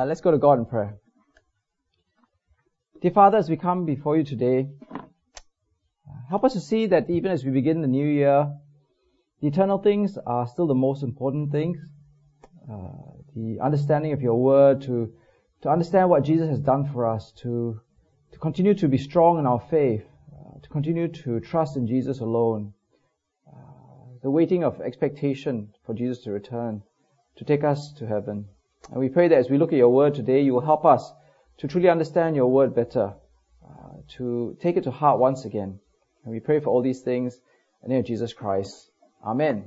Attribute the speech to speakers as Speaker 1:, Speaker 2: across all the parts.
Speaker 1: Uh, let's go to God in prayer. Dear Father, as we come before you today, help us to see that even as we begin the new year, the eternal things are still the most important things. Uh, the understanding of your word, to, to understand what Jesus has done for us, to, to continue to be strong in our faith, uh, to continue to trust in Jesus alone. Uh, the waiting of expectation for Jesus to return, to take us to heaven. And we pray that as we look at your word today, you will help us to truly understand your word better, uh, to take it to heart once again. And we pray for all these things in the name of Jesus Christ. Amen.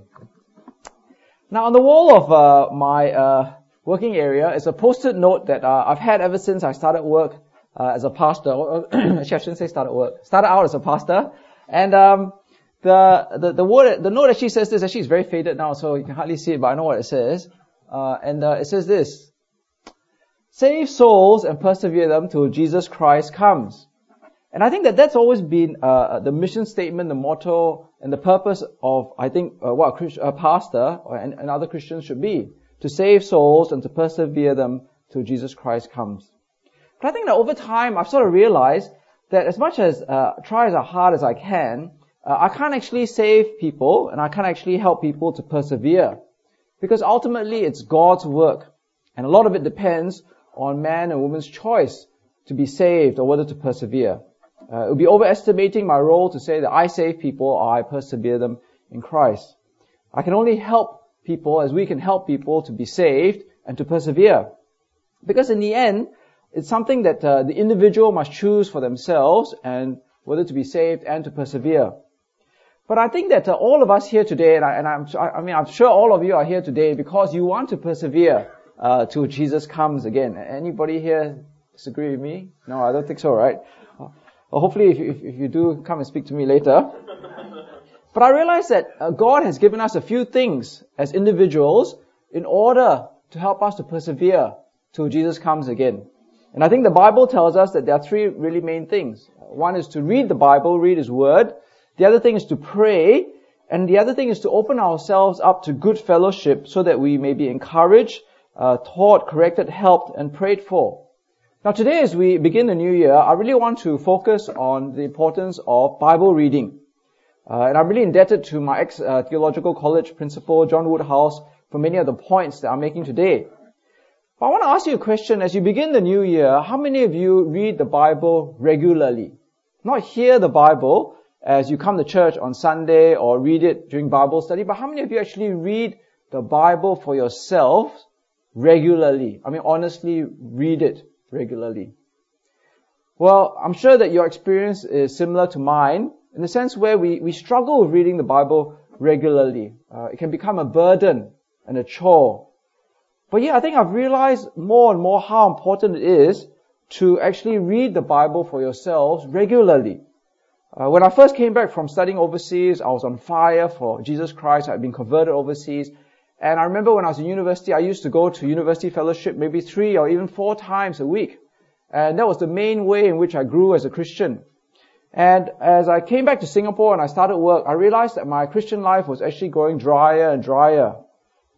Speaker 1: Now on the wall of uh, my uh, working area is a post-it note that uh, I've had ever since I started work uh, as a pastor. Actually, I shouldn't say started work. Started out as a pastor. And um, the, the, the word, the note actually says this. Actually, it's very faded now, so you can hardly see it, but I know what it says. Uh, and uh, it says this. Save souls and persevere them till Jesus Christ comes. And I think that that's always been uh, the mission statement, the motto, and the purpose of, I think, uh, what a, Christ, a pastor or, and, and, other Christians should be. To save souls and to persevere them till Jesus Christ comes. But I think that over time, I've sort of realized that as much as uh, try as hard as I can, uh, I can't actually save people, and I can't actually help people to persevere. Because ultimately it's God's work. And a lot of it depends on man and woman's choice to be saved or whether to persevere. Uh, it would be overestimating my role to say that I save people or I persevere them in Christ. I can only help people as we can help people to be saved and to persevere. Because in the end, it's something that uh, the individual must choose for themselves and whether to be saved and to persevere. But I think that uh, all of us here today, and, I, and I'm, I mean, I'm sure all of you are here today because you want to persevere uh, till Jesus comes again. Anybody here disagree with me? No, I don't think so, right? Well, hopefully, if you, if you do, come and speak to me later. But I realize that uh, God has given us a few things as individuals in order to help us to persevere till Jesus comes again. And I think the Bible tells us that there are three really main things. One is to read the Bible, read His Word. The other thing is to pray. And the other thing is to open ourselves up to good fellowship so that we may be encouraged, uh, taught, corrected, helped, and prayed for. Now today as we begin the new year, I really want to focus on the importance of Bible reading. Uh, and I'm really indebted to my ex-theological uh, college principal, John Woodhouse, for many of the points that I'm making today. But I want to ask you a question as you begin the new year, how many of you read the Bible regularly? Not hear the Bible, as you come to church on Sunday or read it during Bible study, but how many of you actually read the Bible for yourself regularly? I mean, honestly, read it regularly. Well, I'm sure that your experience is similar to mine in the sense where we, we struggle with reading the Bible regularly. Uh, it can become a burden and a chore. But yeah, I think I've realized more and more how important it is to actually read the Bible for yourselves regularly. Uh, when I first came back from studying overseas, I was on fire for Jesus Christ. I'd been converted overseas. And I remember when I was in university, I used to go to university fellowship maybe three or even four times a week. And that was the main way in which I grew as a Christian. And as I came back to Singapore and I started work, I realized that my Christian life was actually growing drier and drier.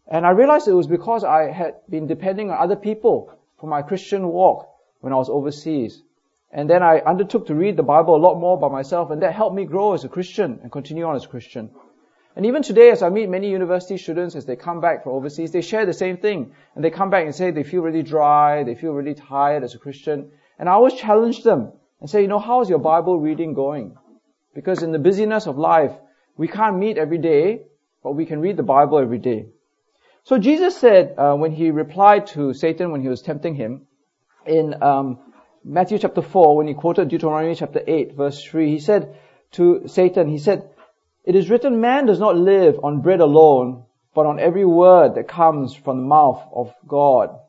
Speaker 1: And I realized it was because I had been depending on other people for my Christian walk when I was overseas. And then I undertook to read the Bible a lot more by myself, and that helped me grow as a Christian and continue on as a Christian. And even today, as I meet many university students as they come back from overseas, they share the same thing. And they come back and say they feel really dry, they feel really tired as a Christian. And I always challenge them and say, you know, how's your Bible reading going? Because in the busyness of life, we can't meet every day, but we can read the Bible every day. So Jesus said, uh, when he replied to Satan when he was tempting him, in um, Matthew chapter 4, when he quoted Deuteronomy chapter 8, verse 3, he said to Satan, he said, It is written, man does not live on bread alone, but on every word that comes from the mouth of God.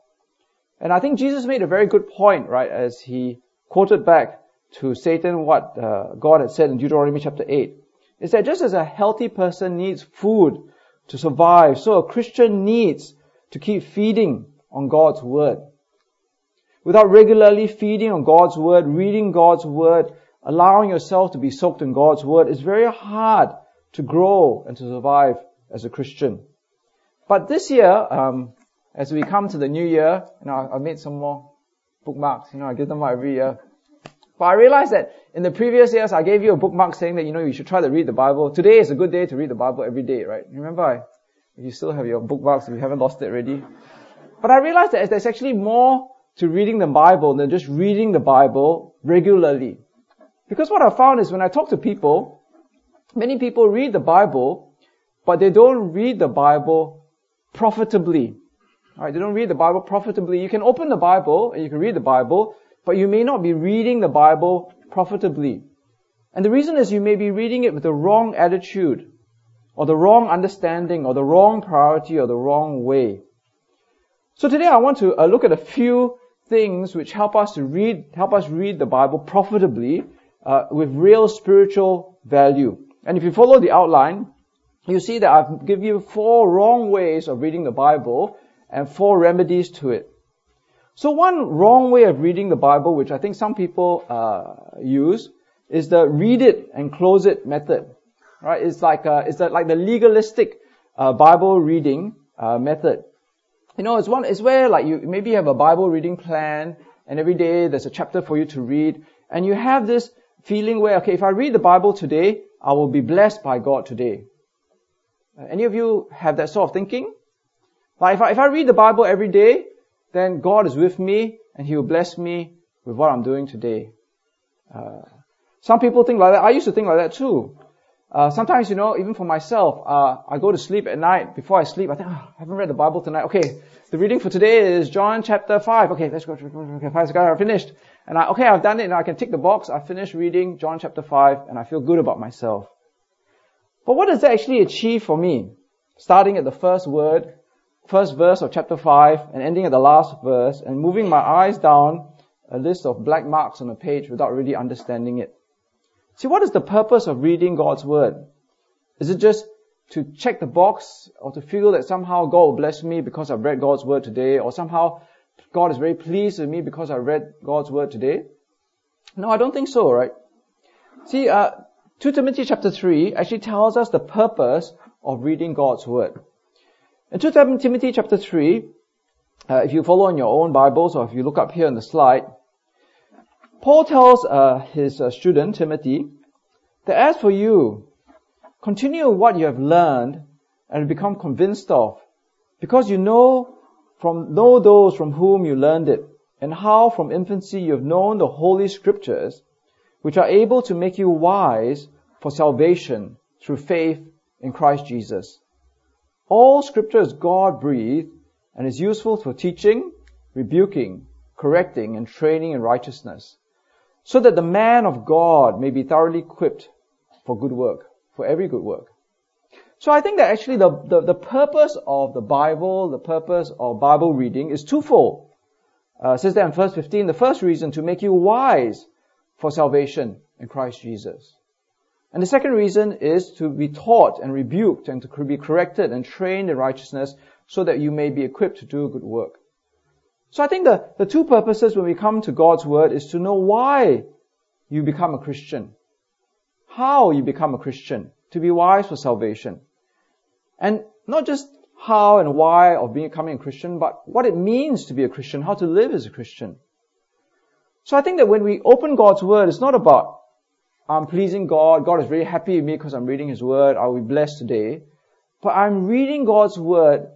Speaker 1: And I think Jesus made a very good point, right, as he quoted back to Satan what uh, God had said in Deuteronomy chapter 8. Is that just as a healthy person needs food to survive, so a Christian needs to keep feeding on God's word without regularly feeding on God's Word, reading God's Word, allowing yourself to be soaked in God's Word, it's very hard to grow and to survive as a Christian. But this year, um, as we come to the new year, you know, I made some more bookmarks, you know, I give them out every year. But I realized that in the previous years, I gave you a bookmark saying that, you know, you should try to read the Bible. Today is a good day to read the Bible every day, right? Remember, I, if you still have your bookmarks, if you haven't lost it already. But I realized that there's actually more to reading the Bible than just reading the Bible regularly. Because what I found is when I talk to people, many people read the Bible, but they don't read the Bible profitably. Right? They don't read the Bible profitably. You can open the Bible and you can read the Bible, but you may not be reading the Bible profitably. And the reason is you may be reading it with the wrong attitude, or the wrong understanding, or the wrong priority, or the wrong way. So today I want to uh, look at a few things which help us to read, help us read the Bible profitably, uh, with real spiritual value. And if you follow the outline, you see that I've given you four wrong ways of reading the Bible and four remedies to it. So one wrong way of reading the Bible, which I think some people uh, use, is the read it and close it method. Right? It's like uh, it's like the legalistic uh, Bible reading uh, method. You know, it's one. It's where like you maybe you have a Bible reading plan, and every day there's a chapter for you to read, and you have this feeling where okay, if I read the Bible today, I will be blessed by God today. Any of you have that sort of thinking? Like if I, if I read the Bible every day, then God is with me and He will bless me with what I'm doing today. Uh, some people think like that. I used to think like that too. Uh, sometimes, you know, even for myself, uh, I go to sleep at night. Before I sleep, I think, oh, I haven't read the Bible tonight. Okay, the reading for today is John chapter 5. Okay, let's go. Okay, five, I finished. And I, okay, I've done it and I can tick the box. I finished reading John chapter 5 and I feel good about myself. But what does that actually achieve for me? Starting at the first word first verse of chapter 5 and ending at the last verse and moving my eyes down a list of black marks on a page without really understanding it. See, what is the purpose of reading God's Word? Is it just to check the box or to feel that somehow God will bless me because I've read God's Word today or somehow God is very pleased with me because I read God's Word today? No, I don't think so, right? See, uh, 2 Timothy chapter 3 actually tells us the purpose of reading God's Word. In 2 Timothy chapter 3, uh, if you follow in your own Bibles or if you look up here on the slide, Paul tells uh, his uh, student Timothy that as for you, continue what you have learned and become convinced of, because you know from know those from whom you learned it, and how from infancy you have known the holy scriptures, which are able to make you wise for salvation through faith in Christ Jesus. All scripture is God breathed and is useful for teaching, rebuking, correcting, and training in righteousness, so that the man of God may be thoroughly equipped for good work, for every good work. So I think that actually the, the, the purpose of the Bible, the purpose of Bible reading is twofold. Uh, says that in verse 15, the first reason to make you wise for salvation in Christ Jesus. And the second reason is to be taught and rebuked and to be corrected and trained in righteousness so that you may be equipped to do good work. So I think the, the two purposes when we come to God's Word is to know why you become a Christian. How you become a Christian. To be wise for salvation. And not just how and why of becoming a Christian, but what it means to be a Christian, how to live as a Christian. So I think that when we open God's Word, it's not about I'm pleasing God. God is very happy with me because I'm reading His Word. I'll be blessed today. But I'm reading God's Word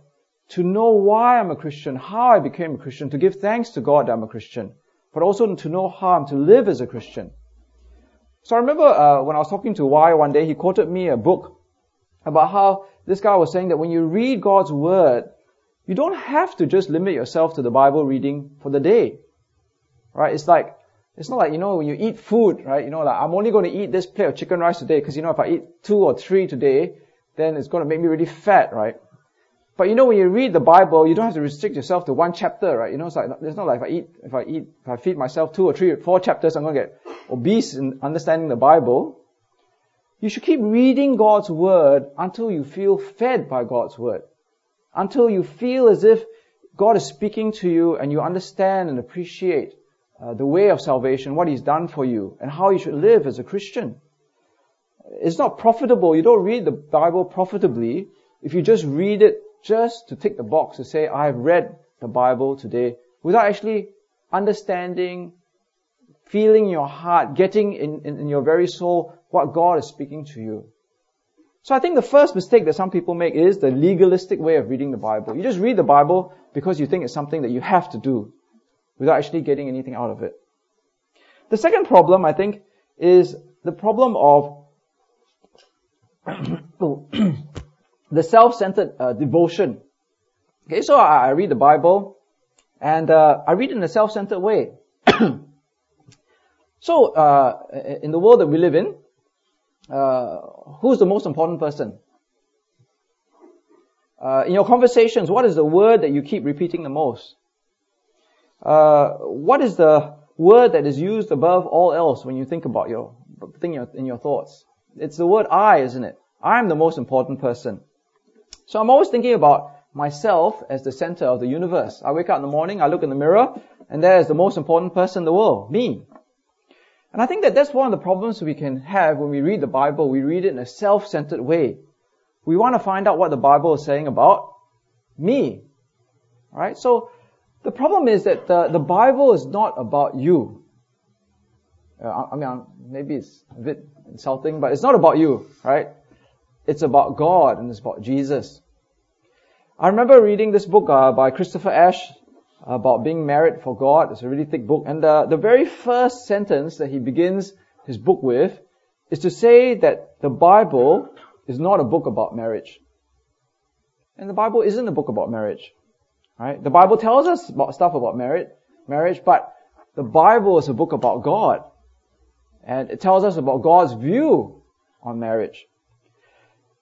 Speaker 1: to know why I'm a Christian, how I became a Christian, to give thanks to God that I'm a Christian, but also to know how I'm to live as a Christian. So I remember uh, when I was talking to Y one day, he quoted me a book about how this guy was saying that when you read God's Word, you don't have to just limit yourself to the Bible reading for the day. Right? It's like it's not like, you know, when you eat food, right? You know, like, I'm only going to eat this plate of chicken rice today because, you know, if I eat two or three today, then it's going to make me really fat, right? But you know, when you read the Bible, you don't have to restrict yourself to one chapter, right? You know, it's like, it's not like if I eat, if I eat, if I feed myself two or three or four chapters, I'm going to get obese in understanding the Bible. You should keep reading God's Word until you feel fed by God's Word. Until you feel as if God is speaking to you and you understand and appreciate uh, the way of salvation, what He's done for you, and how you should live as a Christian. It's not profitable. You don't read the Bible profitably if you just read it just to tick the box to say, I've read the Bible today without actually understanding, feeling in your heart, getting in, in, in your very soul what God is speaking to you. So I think the first mistake that some people make is the legalistic way of reading the Bible. You just read the Bible because you think it's something that you have to do without actually getting anything out of it. The second problem, I think, is the problem of oh, the self-centered uh, devotion. Okay, so I, I, read the Bible, and uh, I read in a self-centered way. so, uh, in the world that we live in, uh, who's the most important person? Uh, in your conversations, what is the word that you keep repeating the most? Uh, what is the word that is used above all else when you think about your think in your thoughts? It's the word I, isn't it? I'm the most important person. So I'm always thinking about myself as the center of the universe. I wake up in the morning, I look in the mirror, and there is the most important person in the world, me. And I think that that's one of the problems we can have when we read the Bible. We read it in a self-centered way. We want to find out what the Bible is saying about me. Right? So, the problem is that the, the Bible is not about you. Uh, I mean, maybe it's a bit insulting, but it's not about you, right? It's about God and it's about Jesus. I remember reading this book uh, by Christopher Ash about being married for God. It's a really thick book. And the, the very first sentence that he begins his book with is to say that the Bible is not a book about marriage. And the Bible isn't a book about marriage. Right? The Bible tells us about stuff about marriage, marriage, but the Bible is a book about God. And it tells us about God's view on marriage.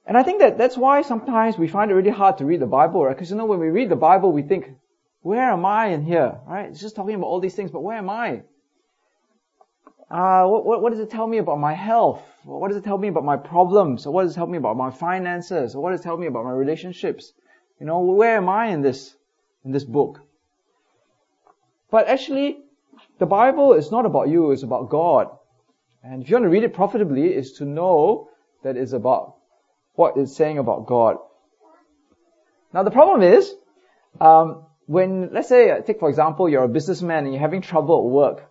Speaker 1: And I think that that's why sometimes we find it really hard to read the Bible, right? Because you know, when we read the Bible, we think, where am I in here? Right? It's just talking about all these things, but where am I? Uh, what, what, what, does it tell me about my health? What does it tell me about my problems? Or what does it tell me about my finances? Or what does it tell me about my relationships? You know, where am I in this, in this book? But actually, the Bible is not about you, it's about God. And if you want to read it profitably, is to know that it's about what it's saying about God. Now the problem is, um, when, let's say, uh, take for example, you're a businessman and you're having trouble at work,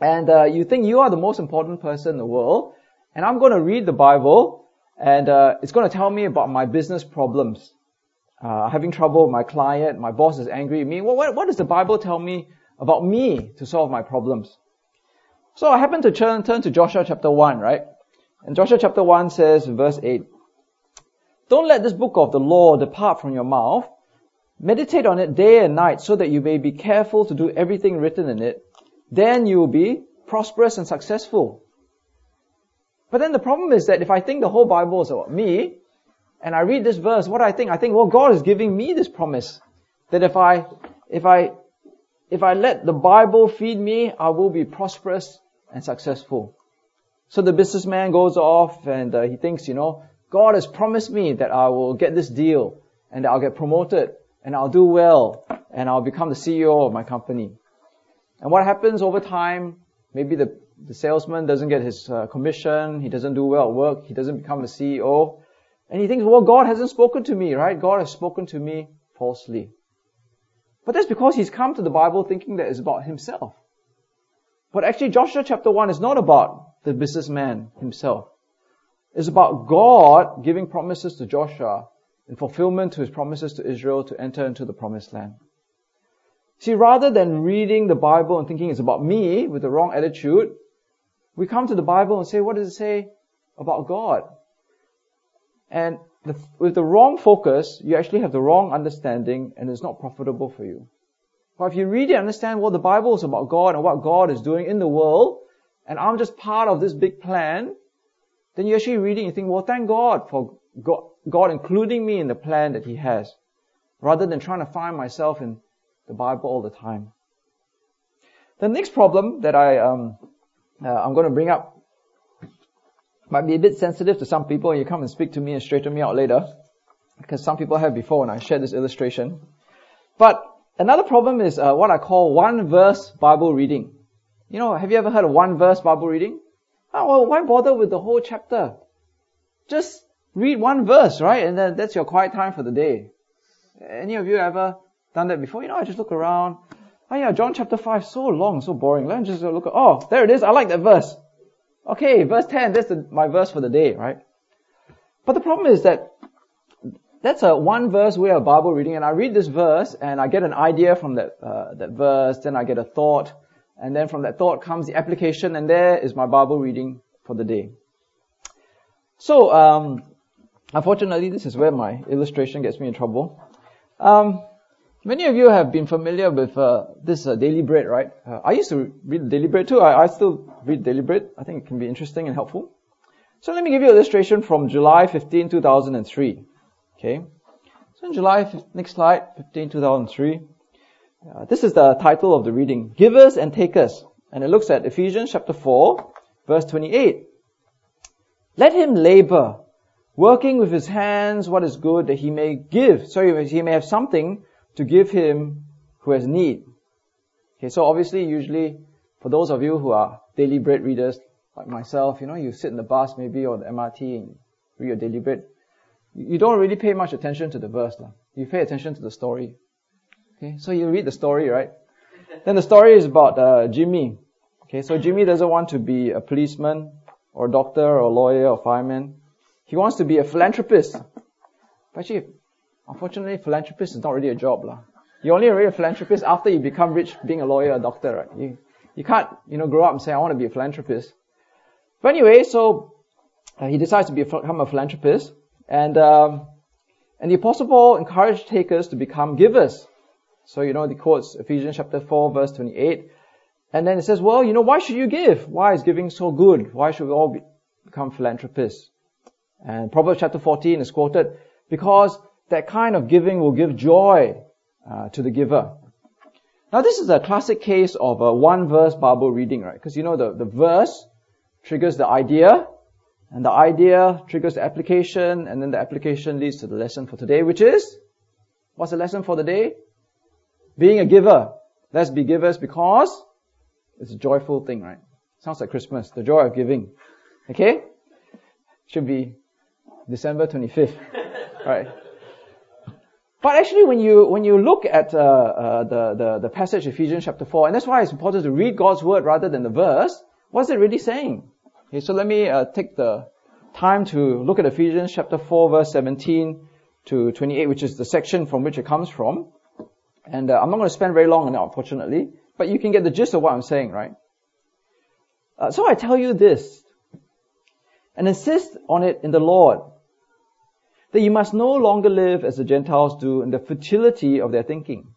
Speaker 1: and uh, you think you are the most important person in the world, and I'm going to read the Bible, and uh, it's going to tell me about my business problems. Uh, having trouble with my client, my boss is angry at me. Well, what, what does the Bible tell me about me to solve my problems? So I happen to turn, turn to Joshua chapter 1, right? And Joshua chapter 1 says, verse 8, Don't let this book of the law depart from your mouth, Meditate on it day and night so that you may be careful to do everything written in it. Then you will be prosperous and successful. But then the problem is that if I think the whole Bible is about me, and I read this verse, what I think? I think, well, God is giving me this promise that if I, if I, if I let the Bible feed me, I will be prosperous and successful. So the businessman goes off and uh, he thinks, you know, God has promised me that I will get this deal and I'll get promoted and I'll do well and I'll become the CEO of my company. And what happens over time, maybe the, the salesman doesn't get his uh, commission, he doesn't do well at work, he doesn't become the CEO, and he thinks, well, God hasn't spoken to me, right? God has spoken to me falsely. But that's because he's come to the Bible thinking that it's about himself. But actually, Joshua chapter 1 is not about the businessman himself. It's about God giving promises to Joshua in fulfillment to his promises to Israel to enter into the promised land. See, rather than reading the Bible and thinking it's about me with the wrong attitude, we come to the Bible and say, what does it say about God? And the, with the wrong focus, you actually have the wrong understanding and it's not profitable for you. But if you read really understand what the Bible is about God and what God is doing in the world, and I'm just part of this big plan, then you actually read it and you think, well, thank God for God, God including me in the plan that He has, rather than trying to find myself in the Bible all the time. The next problem that I um, uh, I'm going to bring up might be a bit sensitive to some people, you come and speak to me and straighten me out later, because some people have before when I shared this illustration. But another problem is uh, what I call one verse Bible reading. You know, have you ever heard of one verse Bible reading? Oh, why bother with the whole chapter? Just read one verse, right? And then that's your quiet time for the day. Any of you ever done that before? You know, I just look around. Oh yeah, John chapter 5, so long, so boring. Let me just look at, oh, there it is. I like that verse. Okay, verse 10, that's the, my verse for the day, right? But the problem is that that's a one verse way of Bible reading, and I read this verse and I get an idea from that uh, that verse, then I get a thought, and then from that thought comes the application, and there is my Bible reading for the day. So, um, unfortunately, this is where my illustration gets me in trouble. Um, many of you have been familiar with uh, this uh, Daily Bread, right? Uh, I used to read Daily Bread too. I, I still read Daily Bread. I think it can be interesting and helpful. So let me give you an illustration from July 15, 2003. Okay. So in July, next slide, 15, 2003. Uh, this is the title of the reading, Givers and Takers. And it looks at Ephesians chapter 4, verse 28. Let him labor, working with his hands what is good that he may give, so he may have something to give him who has need. Okay, so obviously, usually, for those of you who are daily bread readers, like myself, you know, you sit in the bus maybe or the MRT and read your daily bread you don't really pay much attention to the verse. La. You pay attention to the story. Okay, so you read the story, right? then the story is about uh, Jimmy. Okay, so Jimmy doesn't want to be a policeman or a doctor or a lawyer or fireman. He wants to be a philanthropist. But actually, unfortunately, philanthropist is not really a job. La. You're only really a philanthropist after you become rich being a lawyer or a doctor, right? You, you can't, you know, grow up and say, I want to be a philanthropist. But anyway, so uh, he decides to become a philanthropist. And, um, and the Apostle Paul encouraged takers to become givers. So, you know, the quotes Ephesians chapter 4 verse 28. And then it says, well, you know, why should you give? Why is giving so good? Why should we all be, become philanthropists? And Proverbs chapter 14 is quoted because that kind of giving will give joy uh, to the giver. Now this is a classic case of a one verse Bible reading, right? Because you know the, the verse triggers the idea, and the idea triggers the application, and then the application leads to the lesson for today, which is, what's the lesson for the day? Being a giver. Let's be givers because it's a joyful thing, right? Sounds like Christmas, the joy of giving. Okay? Should be December 25th, right? But actually, when you when you look at uh, uh, the, the the passage Ephesians chapter four, and that's why it's important to read God's word rather than the verse. What's it really saying? Okay, so let me uh, take the time to look at Ephesians chapter 4 verse 17 to 28, which is the section from which it comes from. And uh, I'm not going to spend very long on it, unfortunately, but you can get the gist of what I'm saying, right? Uh, so I tell you this, and insist on it in the Lord, that you must no longer live as the Gentiles do in the futility of their thinking.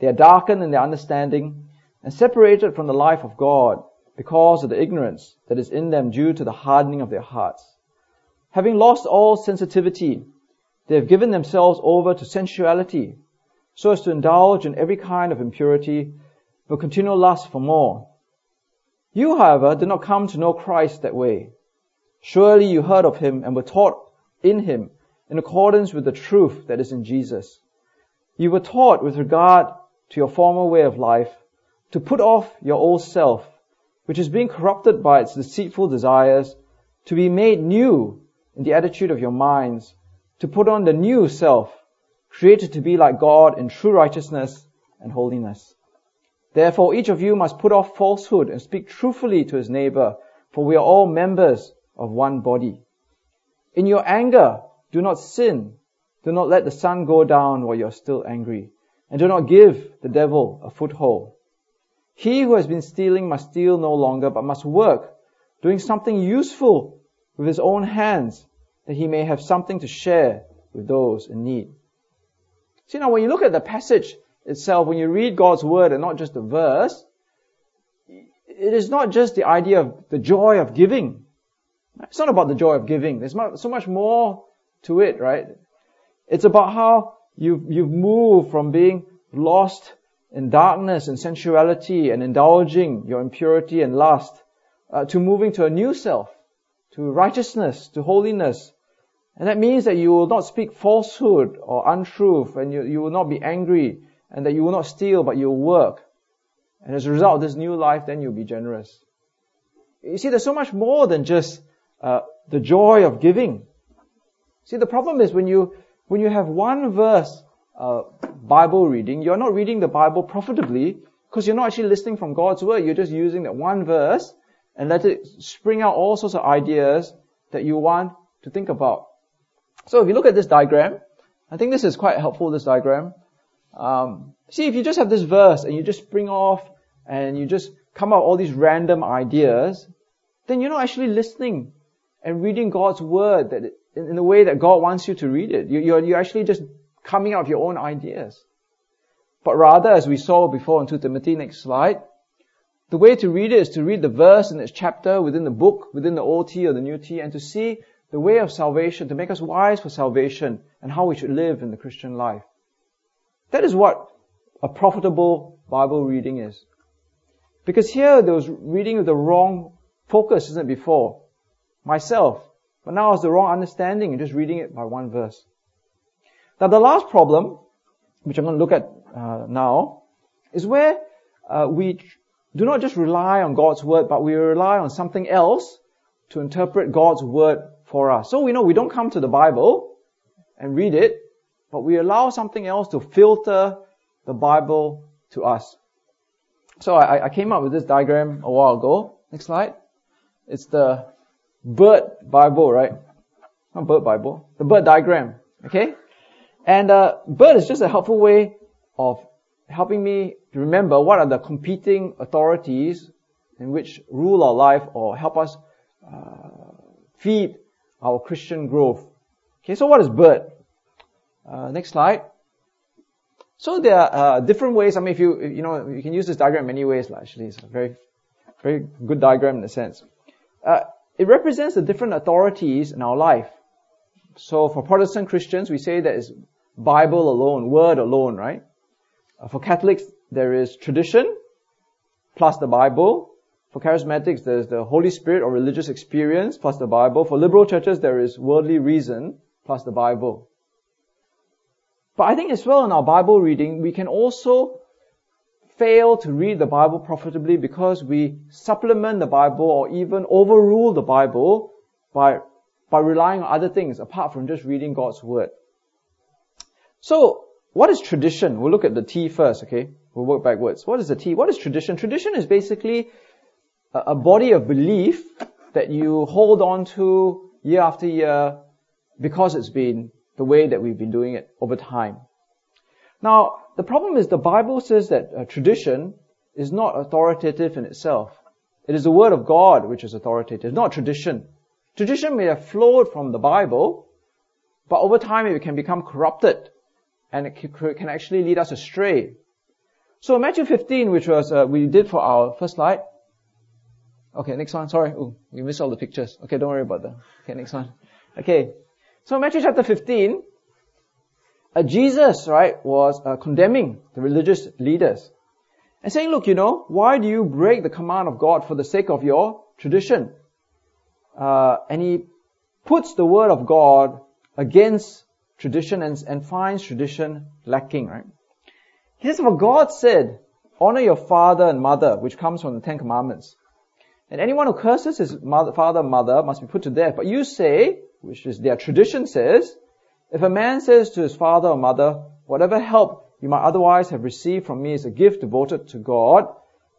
Speaker 1: They are darkened in their understanding and separated from the life of God because of the ignorance that is in them due to the hardening of their hearts. Having lost all sensitivity, they have given themselves over to sensuality, so as to indulge in every kind of impurity, but continual lust for more. You, however, did not come to know Christ that way. Surely you heard of him and were taught in him in accordance with the truth that is in Jesus. You were taught with regard to your former way of life to put off your old self which is being corrupted by its deceitful desires, to be made new in the attitude of your minds, to put on the new self, created to be like God in true righteousness and holiness. Therefore, each of you must put off falsehood and speak truthfully to his neighbor, for we are all members of one body. In your anger, do not sin. Do not let the sun go down while you are still angry. And do not give the devil a foothold. He who has been stealing must steal no longer, but must work, doing something useful with his own hands, that he may have something to share with those in need. See now, when you look at the passage itself, when you read God's word and not just the verse, it is not just the idea of the joy of giving. It's not about the joy of giving. There's so much more to it, right? It's about how you've, you've moved from being lost in darkness and sensuality and indulging your impurity and lust, uh, to moving to a new self, to righteousness, to holiness. And that means that you will not speak falsehood or untruth and you, you will not be angry and that you will not steal but you will work. And as a result of this new life, then you'll be generous. You see, there's so much more than just uh, the joy of giving. See, the problem is when you when you have one verse uh, Bible reading, you're not reading the Bible profitably because you're not actually listening from God's word. You're just using that one verse and let it spring out all sorts of ideas that you want to think about. So if you look at this diagram, I think this is quite helpful, this diagram. Um, see, if you just have this verse and you just spring off and you just come up with all these random ideas, then you're not actually listening and reading God's word that in the way that God wants you to read it. You're, you're actually just coming up with your own ideas. But rather, as we saw before in 2 Timothy, next slide, the way to read it is to read the verse in its chapter within the book, within the Old T or the New T, and to see the way of salvation, to make us wise for salvation and how we should live in the Christian life. That is what a profitable Bible reading is. Because here there was reading with the wrong focus, isn't it, before? Myself. But now it's the wrong understanding and just reading it by one verse. Now the last problem, which I'm going to look at uh, now, is where uh, we do not just rely on God's word, but we rely on something else to interpret God's word for us. So we know we don't come to the Bible and read it, but we allow something else to filter the Bible to us. So I, I came up with this diagram a while ago. Next slide. It's the bird Bible, right? Not bird Bible. The bird diagram. Okay? And uh, bird is just a helpful way of helping me remember what are the competing authorities in which rule our life or help us uh, feed our Christian growth. Okay, so what is bird? Uh, next slide. So there are uh, different ways. I mean, if you you know you can use this diagram many ways. Actually, it's a very very good diagram in a sense. Uh, it represents the different authorities in our life. So for Protestant Christians, we say that it's Bible alone, Word alone, right? Uh, for Catholics, there is tradition plus the Bible. For charismatics, there's the Holy Spirit or religious experience plus the Bible. For liberal churches, there is worldly reason plus the Bible. But I think as well in our Bible reading, we can also fail to read the Bible profitably because we supplement the Bible or even overrule the Bible by, by relying on other things apart from just reading God's Word. So, what is tradition? We'll look at the T first, okay? We'll work backwards. What is the T? What is tradition? Tradition is basically a, body of belief that you hold on to year after year because it's been the way that we've been doing it over time. Now, the problem is the Bible says that uh, tradition is not authoritative in itself. It is the Word of God which is authoritative, not tradition. Tradition may have flowed from the Bible, but over time it can become corrupted and it can actually lead us astray. So Matthew 15, which was uh, we did for our first slide. Okay, next one. Sorry, Ooh, we missed all the pictures. Okay, don't worry about that. Okay, next one. Okay, so Matthew chapter 15, uh, Jesus, right, was uh, condemning the religious leaders and saying, look, you know, why do you break the command of God for the sake of your tradition? Uh, and he puts the word of God against tradition and, and finds tradition lacking, right? He says, for God said, honor your father and mother, which comes from the Ten Commandments. And anyone who curses his mother, father mother must be put to death. But you say, which is their tradition says, if a man says to his father or mother, whatever help you might otherwise have received from me is a gift devoted to God,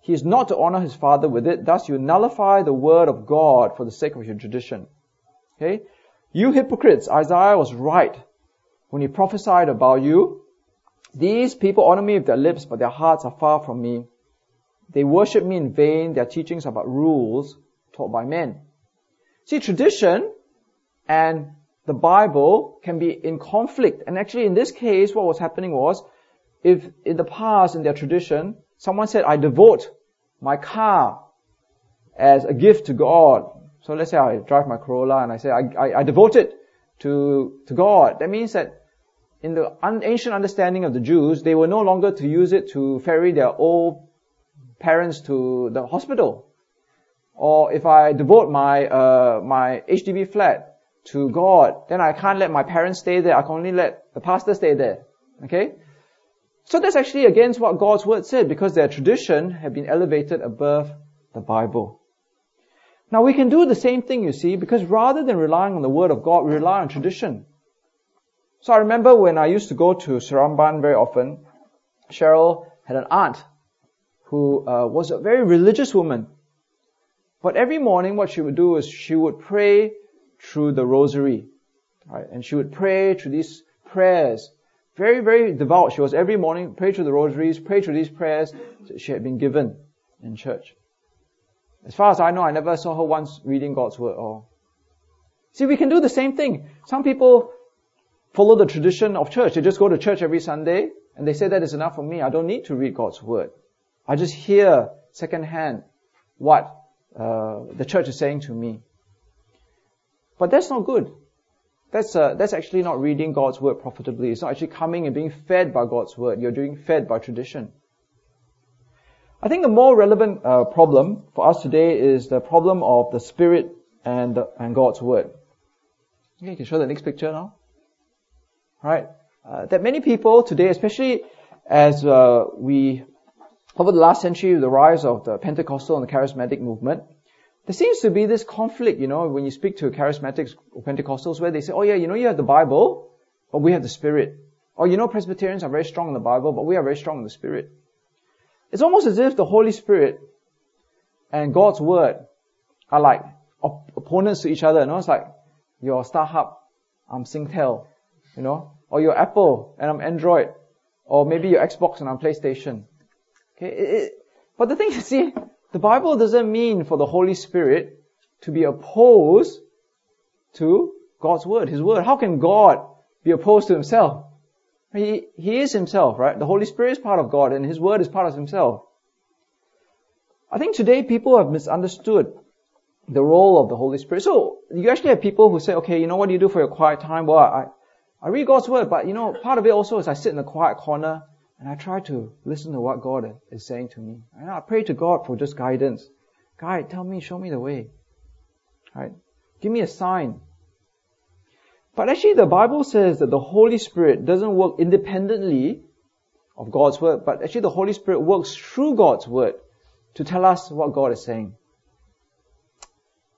Speaker 1: he is not to honor his father with it. Thus you nullify the word of God for the sake of your tradition. Okay? You hypocrites, Isaiah was right when he prophesied about you. These people honor me with their lips, but their hearts are far from me. They worship me in vain. Their teachings are about rules taught by men. See, tradition and the Bible can be in conflict. And actually in this case, what was happening was, if in the past, in their tradition, someone said, I devote my car as a gift to God. So let's say I drive my Corolla and I say, I, I, I devote it to, to God. That means that in the ancient understanding of the Jews, they were no longer to use it to ferry their old parents to the hospital. Or if I devote my, uh, my HDB flat to God, then I can't let my parents stay there. I can only let the pastor stay there. Okay? So that's actually against what God's word said because their tradition had been elevated above the Bible. Now we can do the same thing, you see, because rather than relying on the word of God, we rely on tradition. So I remember when I used to go to Seremban very often, Cheryl had an aunt who uh, was a very religious woman. But every morning what she would do is she would pray through the rosary. Right? And she would pray through these prayers. Very, very devout. She was every morning, pray through the rosaries, pray through these prayers that she had been given in church. As far as I know, I never saw her once reading God's word or See, we can do the same thing. Some people follow the tradition of church. They just go to church every Sunday and they say that is enough for me. I don't need to read God's word. I just hear secondhand what uh, the church is saying to me. But that's not good. That's uh, that's actually not reading God's word profitably. It's not actually coming and being fed by God's word. You're being fed by tradition. I think the more relevant uh, problem for us today is the problem of the Spirit and the, and God's word. Okay, you can show the next picture now. Right, uh, that many people today, especially as uh, we over the last century, with the rise of the Pentecostal and the charismatic movement, there seems to be this conflict, you know, when you speak to charismatics or Pentecostals where they say, oh yeah, you know, you have the Bible, but we have the Spirit. Or you know, Presbyterians are very strong in the Bible, but we are very strong in the Spirit. It's almost as if the Holy Spirit and God's Word are like op- opponents to each other. You know, it's like your StarHub, I'm Singtel, you know, or your Apple and I'm Android, or maybe your Xbox and I'm PlayStation. Okay, it, but the thing is, see, the Bible doesn't mean for the Holy Spirit to be opposed to God's Word, His Word. How can God be opposed to Himself? He, he is Himself, right? The Holy Spirit is part of God and His Word is part of Himself. I think today people have misunderstood the role of the Holy Spirit. So you actually have people who say, okay, you know what do you do for your quiet time? Well, I, I read God's Word, but you know, part of it also is I sit in a quiet corner and I try to listen to what God is saying to me. And I pray to God for just guidance. Guide, tell me, show me the way. Right? Give me a sign. But actually the Bible says that the Holy Spirit doesn't work independently of God's Word, but actually the Holy Spirit works through God's Word to tell us what God is saying.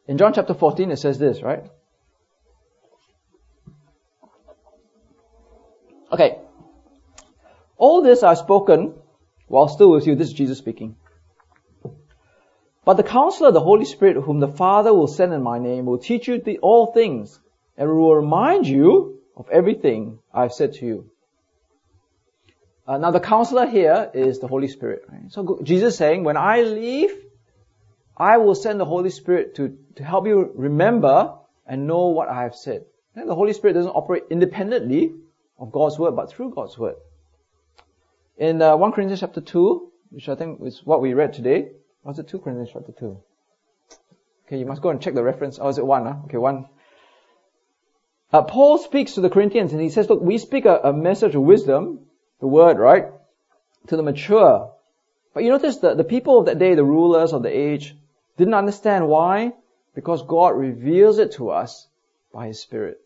Speaker 1: In John chapter 14 it says this, right? Okay. All this I've spoken while still with you. This is Jesus speaking. But the counselor, the Holy Spirit, whom the Father will send in my name, will teach you all things and will remind you of everything I've said to you. Uh, now the counselor here is the Holy Spirit. Right? So Jesus is saying, when I leave, I will send the Holy Spirit to, to help you remember and know what I have said. And the Holy Spirit doesn't operate independently of God's word, but through God's word. In uh, 1 Corinthians chapter 2, which I think is what we read today, was it 2 Corinthians chapter 2? Okay, you must go and check the reference. Oh, is it 1? Huh? Okay, 1. Uh, Paul speaks to the Corinthians and he says, look, we speak a, a message of wisdom, the word, right? To the mature. But you notice that the people of that day, the rulers of the age, didn't understand why? Because God reveals it to us by His Spirit.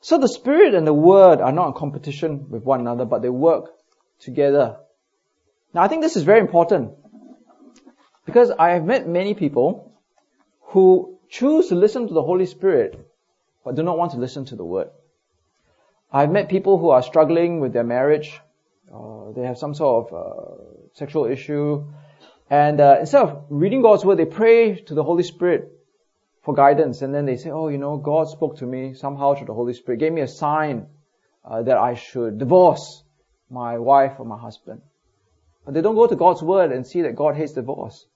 Speaker 1: So the Spirit and the Word are not in competition with one another, but they work together. Now I think this is very important because I have met many people who choose to listen to the Holy Spirit but do not want to listen to the Word. I've met people who are struggling with their marriage. Uh, they have some sort of uh, sexual issue. And uh, instead of reading God's Word, they pray to the Holy Spirit for guidance, and then they say, "Oh, you know, God spoke to me somehow through the Holy Spirit, gave me a sign uh, that I should divorce my wife or my husband." But they don't go to God's Word and see that God hates divorce.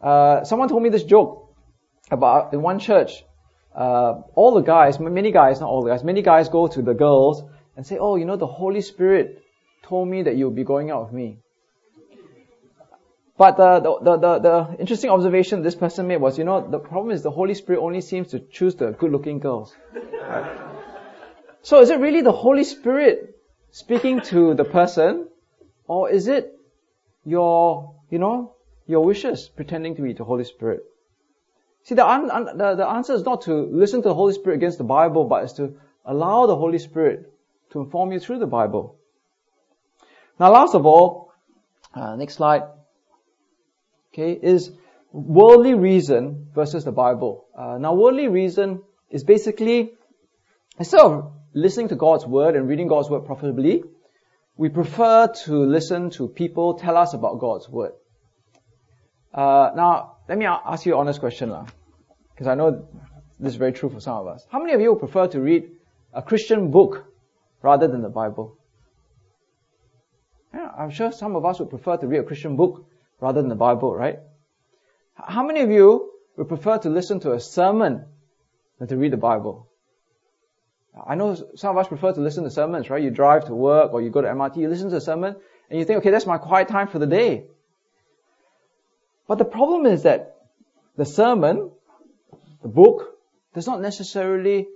Speaker 1: Uh, someone told me this joke about in one church. Uh, all the guys, many guys, not all the guys, many guys go to the girls and say, "Oh, you know, the Holy Spirit told me that you'll be going out with me." But the, the, the, the, interesting observation this person made was, you know, the problem is the Holy Spirit only seems to choose the good looking girls. So is it really the Holy Spirit speaking to the person, or is it your, you know, your wishes pretending to be the Holy Spirit? See, the, un, un, the, the answer is not to listen to the Holy Spirit against the Bible, but is to allow the Holy Spirit to inform you through the Bible. Now, last of all, uh, next slide okay, is worldly reason versus the Bible. Uh, now, worldly reason is basically instead of listening to God's word and reading God's word profitably, we prefer to listen to people tell us about God's word. Uh, now, let me ask you an honest question, because I know this is very true for some of us. How many of you prefer to read a Christian book rather than the Bible? Yeah, I'm sure some of us would prefer to read a Christian book rather than the Bible, right? How many of you would prefer to listen to a sermon than to read the Bible? I know some of us prefer to listen to sermons, right? You drive to work or you go to MRT, you listen to a sermon and you think, okay, that's my quiet time for the day. But the problem is that the sermon, the book, does not necessarily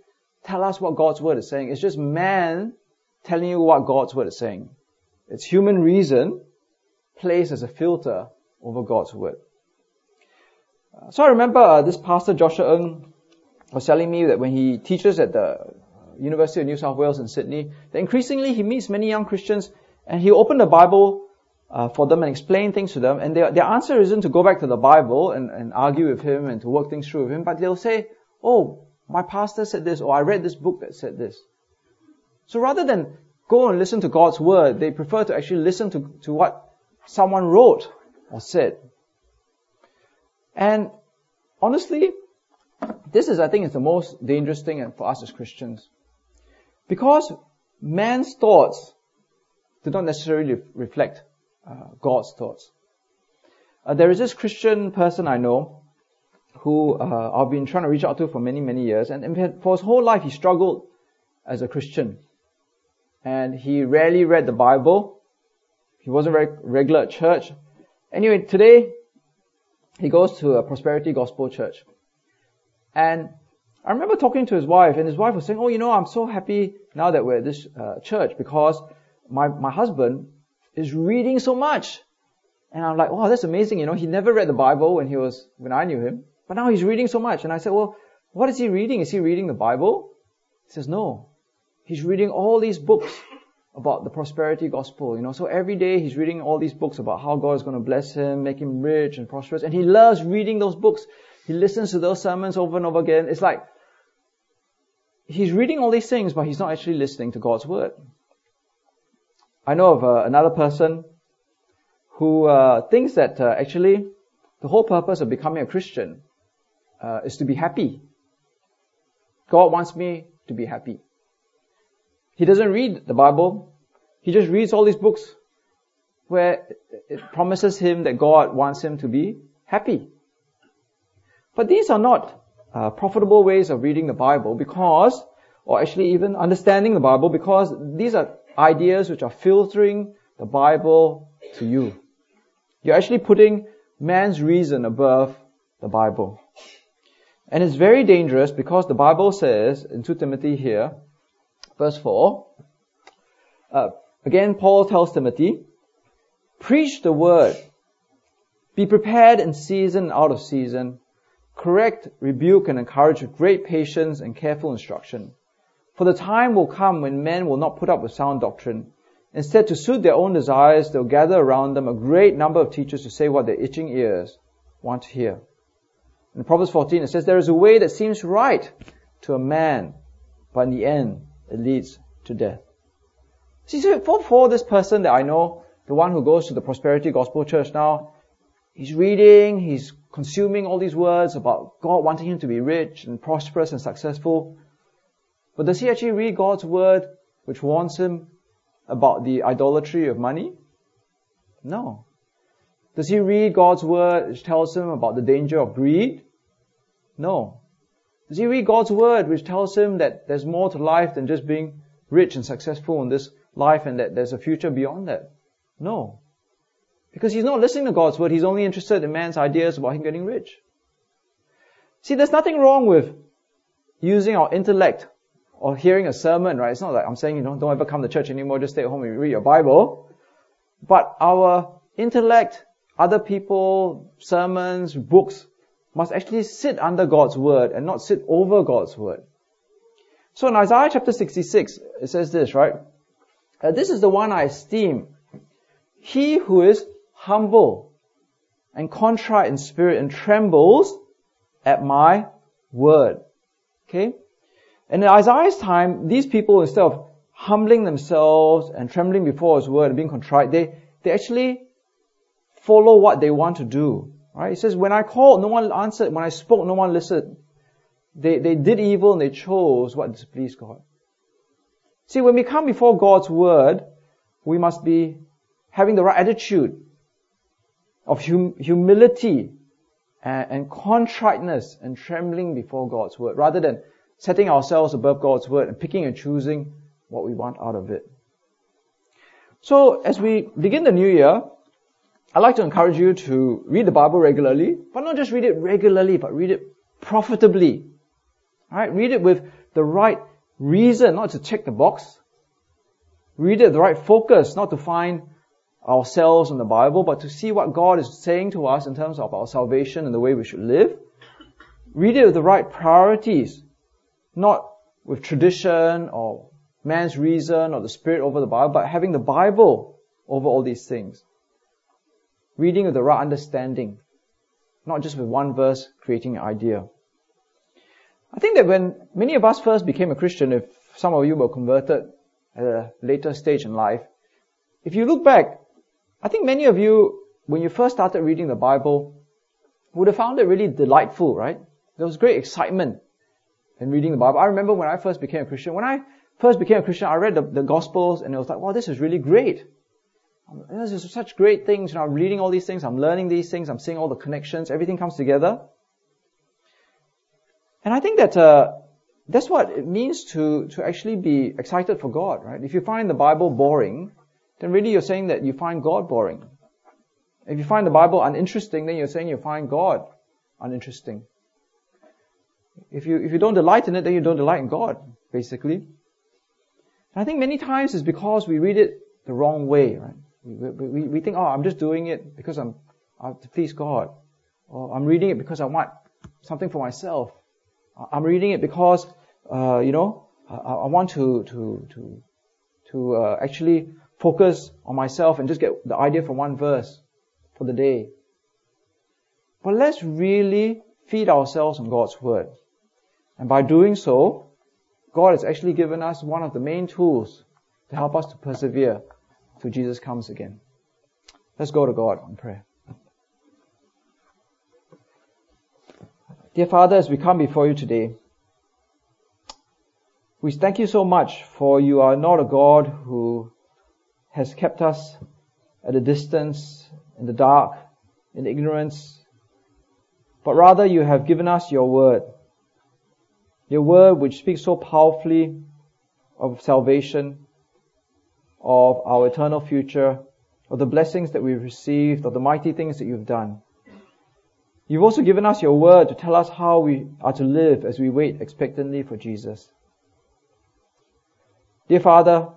Speaker 1: tell us what God's word is saying. It's just man telling you what God's word is saying. It's human reason placed as a filter over God's word. So I remember uh, this pastor Joshua Ng was telling me that when he teaches at the University of New South Wales in Sydney, that increasingly he meets many young Christians and he opened the Bible uh, for them and explain things to them. And their, their answer isn't to go back to the Bible and, and argue with him and to work things through with him, but they'll say, oh, my pastor said this, or I read this book that said this. So rather than go and listen to God's word, they prefer to actually listen to, to what someone wrote or said. And honestly, this is, I think, is the most dangerous thing for us as Christians. Because man's thoughts do not necessarily reflect uh, God's thoughts. Uh, there is this Christian person I know who uh, I've been trying to reach out to for many, many years, and, and for his whole life he struggled as a Christian. And he rarely read the Bible. He wasn't very regular at church. Anyway, today he goes to a prosperity gospel church. And I remember talking to his wife, and his wife was saying, "Oh, you know, I'm so happy now that we're at this uh, church because my my husband is reading so much." And I'm like, "Wow, that's amazing!" You know, he never read the Bible when he was when I knew him, but now he's reading so much. And I said, "Well, what is he reading? Is he reading the Bible?" He says, "No, he's reading all these books about the prosperity gospel. You know, so every day he's reading all these books about how God is going to bless him, make him rich and prosperous, and he loves reading those books. He listens to those sermons over and over again. It's like he's reading all these things, but he's not actually listening to God's word. I know of uh, another person who uh, thinks that uh, actually the whole purpose of becoming a Christian uh, is to be happy. God wants me to be happy. He doesn't read the Bible. He just reads all these books where it promises him that God wants him to be happy. But these are not uh, profitable ways of reading the Bible because, or actually even understanding the Bible because these are ideas which are filtering the Bible to you. You're actually putting man's reason above the Bible. And it's very dangerous because the Bible says in 2 Timothy here, verse 4, uh, again Paul tells Timothy, preach the word, be prepared in season out of season, correct, rebuke, and encourage with great patience and careful instruction. For the time will come when men will not put up with sound doctrine. Instead, to suit their own desires, they'll gather around them a great number of teachers to say what their itching ears want to hear. In Proverbs 14, it says, There is a way that seems right to a man, but in the end, it leads to death. See, so for, for this person that I know, the one who goes to the Prosperity Gospel Church now, he's reading, he's consuming all these words about God wanting him to be rich and prosperous and successful. But does he actually read God's word which warns him about the idolatry of money? No. Does he read God's word which tells him about the danger of greed? No. Does he read God's word which tells him that there's more to life than just being rich and successful in this life and that there's a future beyond that? No. Because he's not listening to God's word, he's only interested in man's ideas about him getting rich. See, there's nothing wrong with using our intellect or hearing a sermon, right? It's not like I'm saying, you know, don't ever come to church anymore, just stay at home and read your Bible. But our intellect, other people, sermons, books, must actually sit under God's word and not sit over God's word. So in Isaiah chapter 66, it says this, right? Uh, this is the one I esteem. He who is humble and contrite in spirit and trembles at my word. Okay? And in Isaiah's time, these people, instead of humbling themselves and trembling before His word and being contrite, they, they actually follow what they want to do. Right? It says, when I called, no one answered. When I spoke, no one listened. They, they did evil and they chose what displeased God. See, when we come before God's word, we must be having the right attitude of hum- humility and, and contriteness and trembling before God's word, rather than setting ourselves above God's word and picking and choosing what we want out of it. So, as we begin the new year, I'd like to encourage you to read the Bible regularly, but not just read it regularly, but read it profitably. Alright, read it with the right reason, not to check the box. Read it with the right focus, not to find ourselves in the Bible, but to see what God is saying to us in terms of our salvation and the way we should live. Read it with the right priorities, not with tradition or man's reason or the spirit over the Bible, but having the Bible over all these things reading with the right understanding, not just with one verse creating an idea. I think that when many of us first became a Christian, if some of you were converted at a later stage in life, if you look back, I think many of you, when you first started reading the Bible, would have found it really delightful, right? There was great excitement in reading the Bible. I remember when I first became a Christian, when I first became a Christian, I read the, the Gospels and it was like, wow, this is really great. This is such great things. You know, I'm reading all these things. I'm learning these things. I'm seeing all the connections. Everything comes together. And I think that uh, that's what it means to to actually be excited for God, right? If you find the Bible boring, then really you're saying that you find God boring. If you find the Bible uninteresting, then you're saying you find God uninteresting. If you if you don't delight in it, then you don't delight in God, basically. And I think many times it's because we read it the wrong way, right? We, we, we think, oh, I'm just doing it because I'm, have to please God. Or I'm reading it because I want something for myself. I'm reading it because, uh, you know, I, I, want to, to, to, to, uh, actually focus on myself and just get the idea from one verse for the day. But let's really feed ourselves on God's Word. And by doing so, God has actually given us one of the main tools to help us to persevere till Jesus comes again. Let's go to God in prayer. Dear Father, as we come before you today, we thank you so much for you are not a God who has kept us at a distance, in the dark, in ignorance, but rather you have given us your word. Your word which speaks so powerfully of salvation, of our eternal future, of the blessings that we've received, of the mighty things that you've done. You've also given us your word to tell us how we are to live as we wait expectantly for Jesus. Dear Father,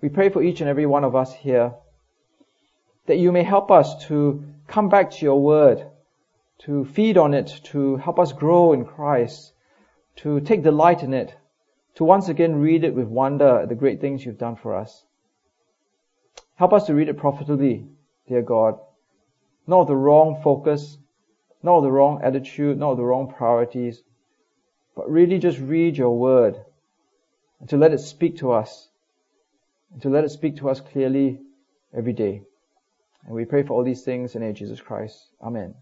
Speaker 1: we pray for each and every one of us here that you may help us to come back to your word, to feed on it, to help us grow in Christ, to take delight in it, to once again read it with wonder at the great things you've done for us. Help us to read it profitably, dear God. Not of the wrong focus, not of the wrong attitude, not of the wrong priorities, but really just read your word and to let it speak to us and to let it speak to us clearly every day. And we pray for all these things in the name of Jesus Christ. Amen.